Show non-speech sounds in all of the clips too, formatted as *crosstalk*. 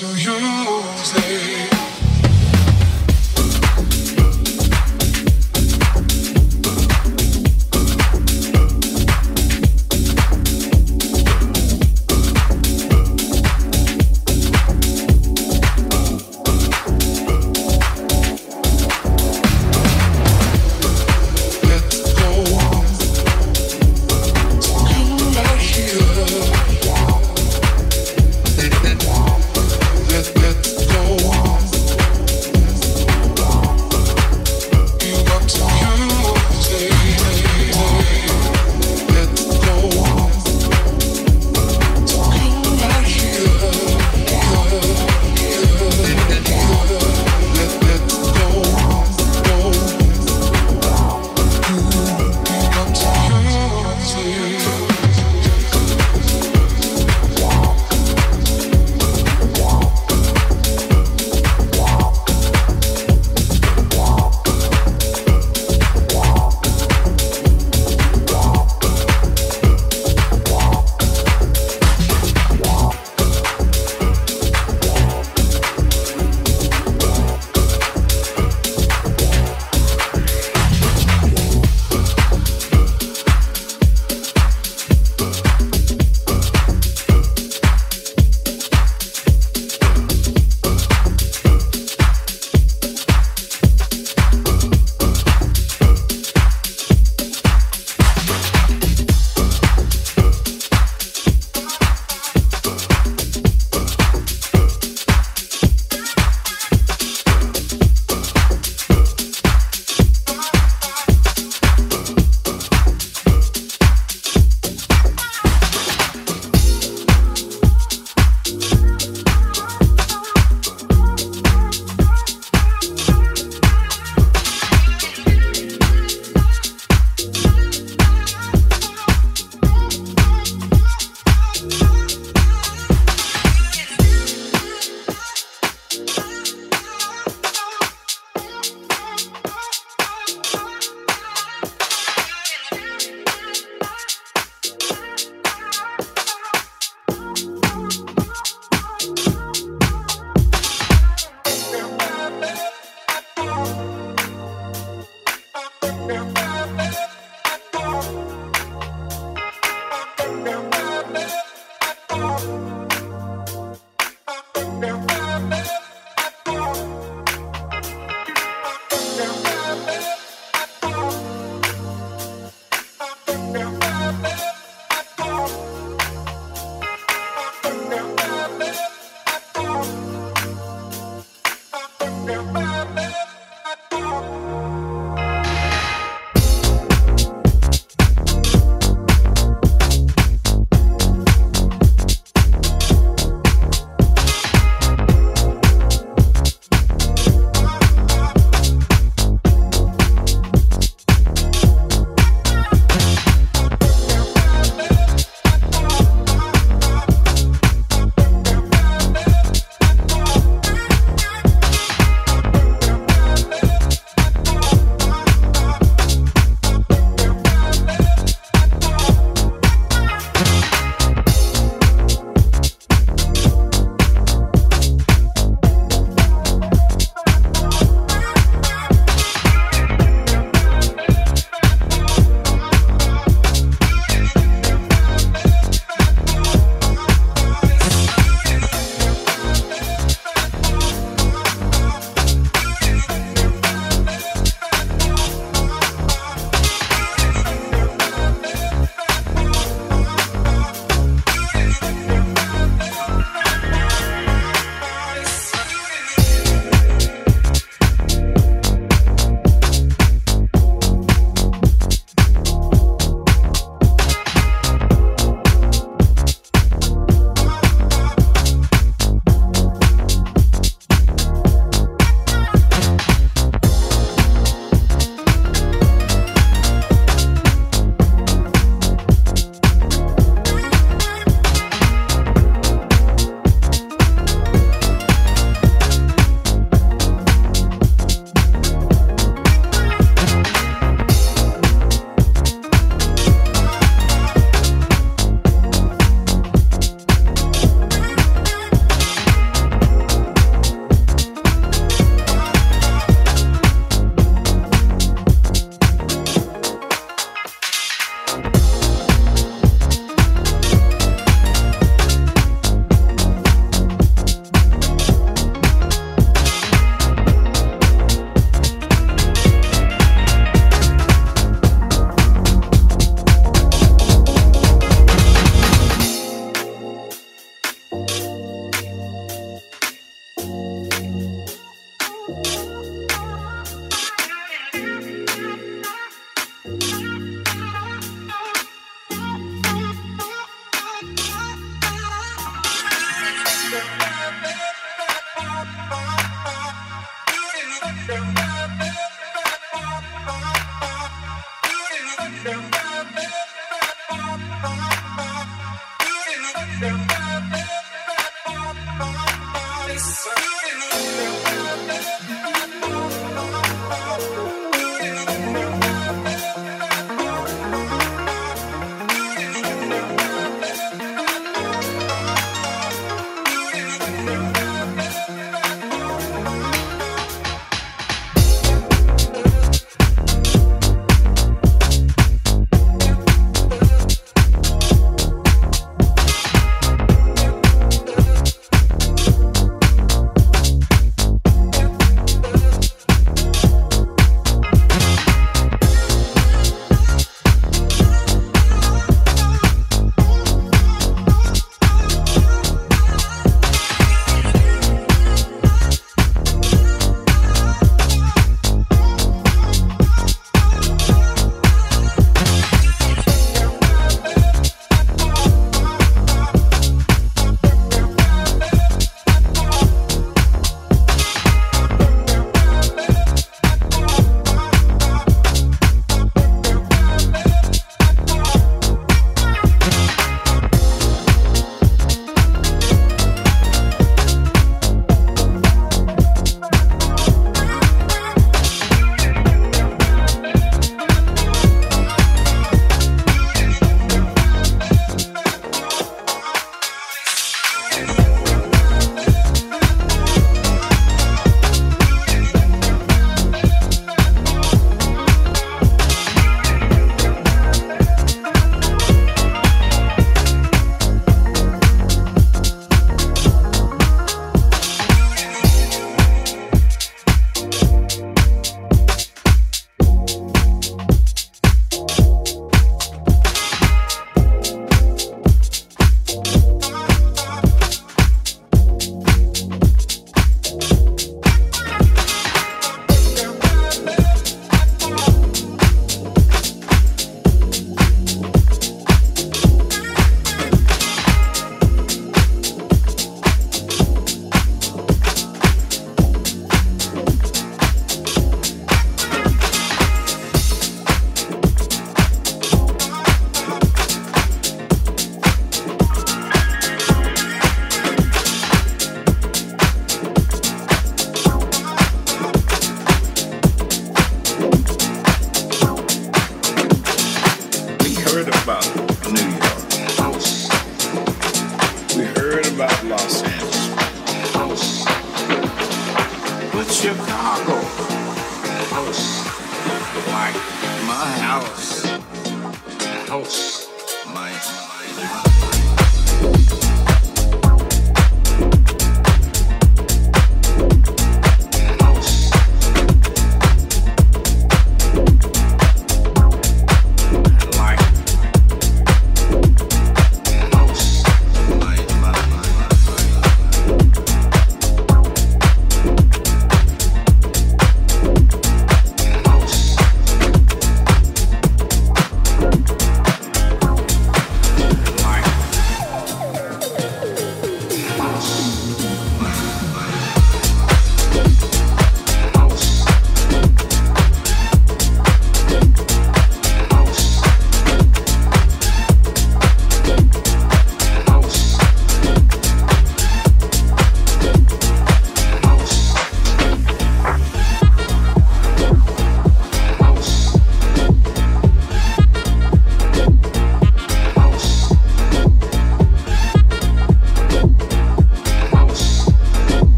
Let, let go.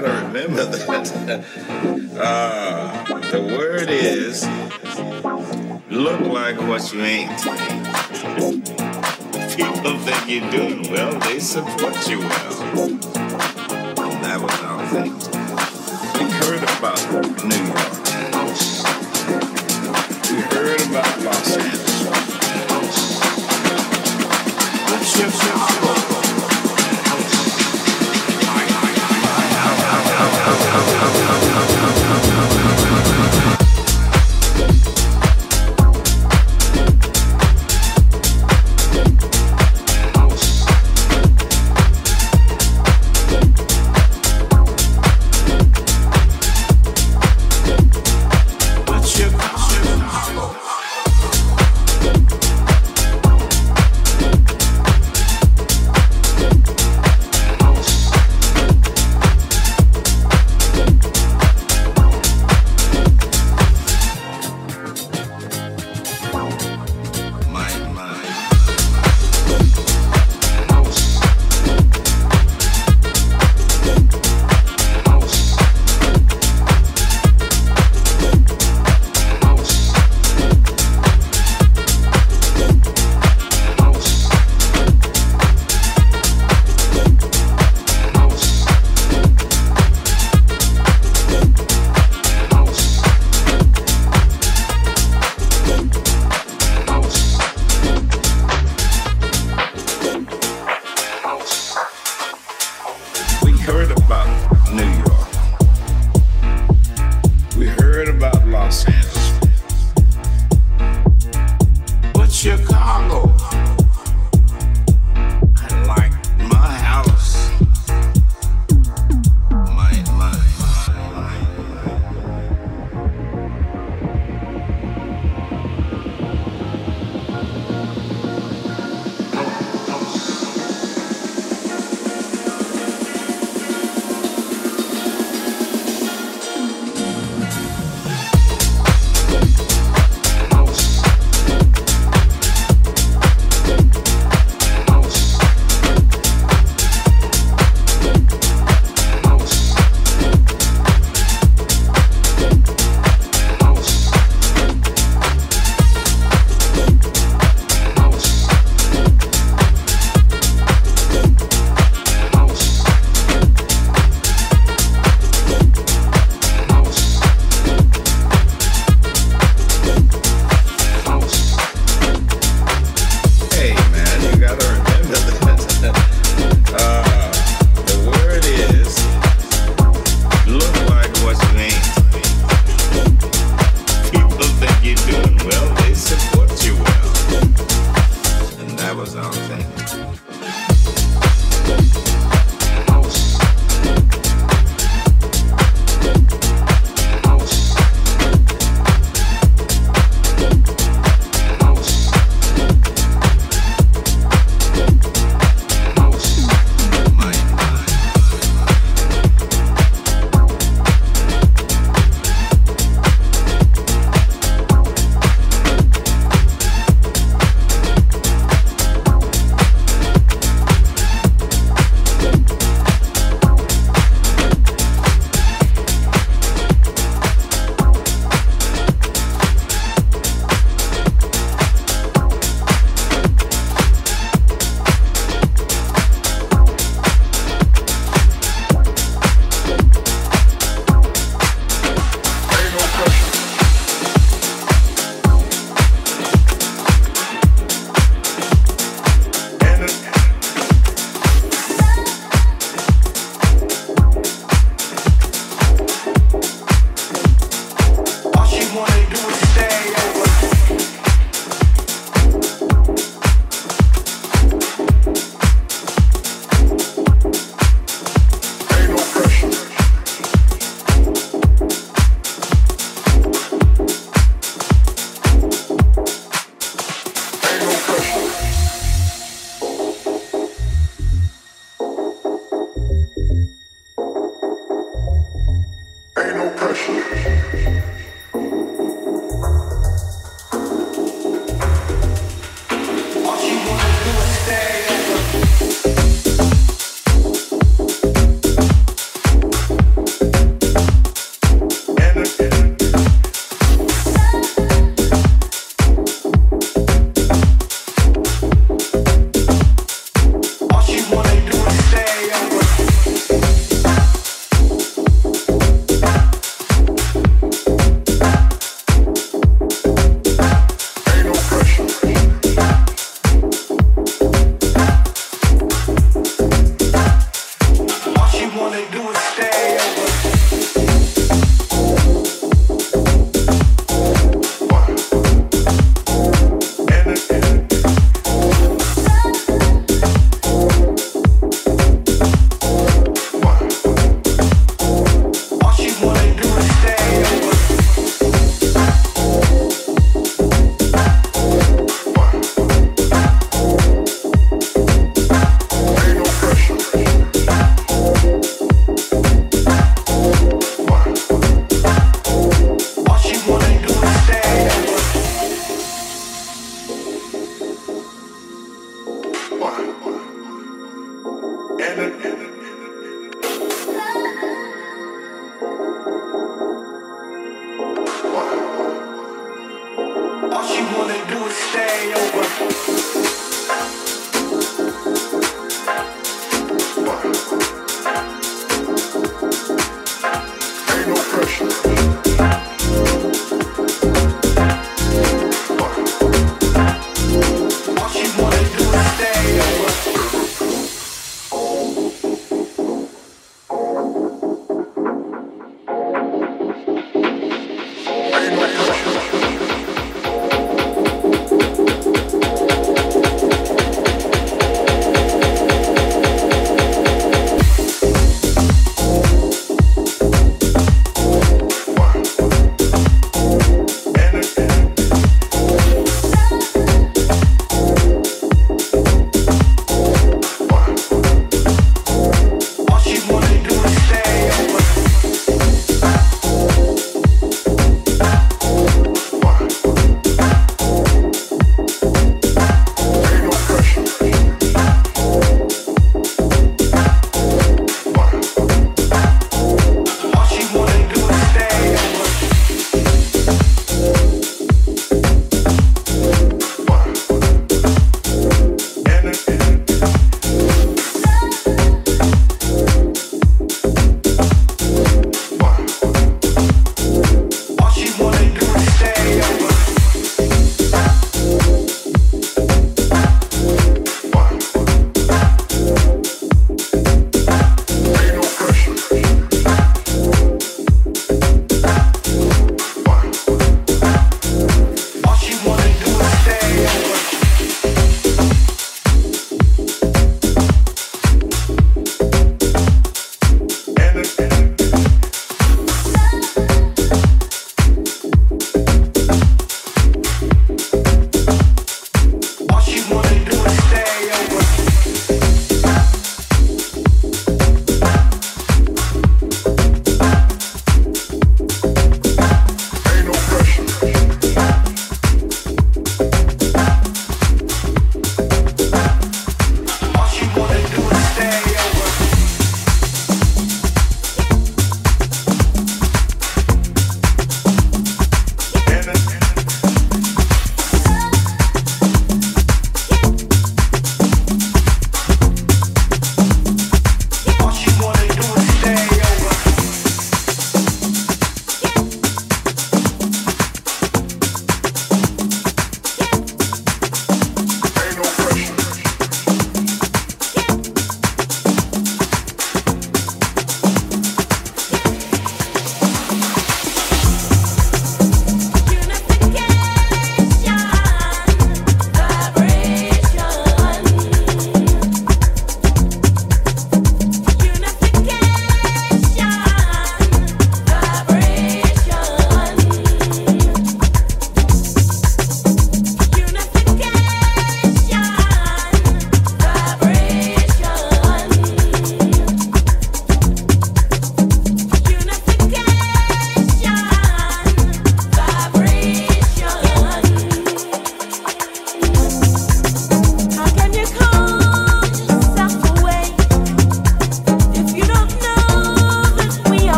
gotta remember that. *laughs* Uh, the word is look like what you ain't. People think you're doing well, they support you well. That was our thing. We heard about New York. We heard about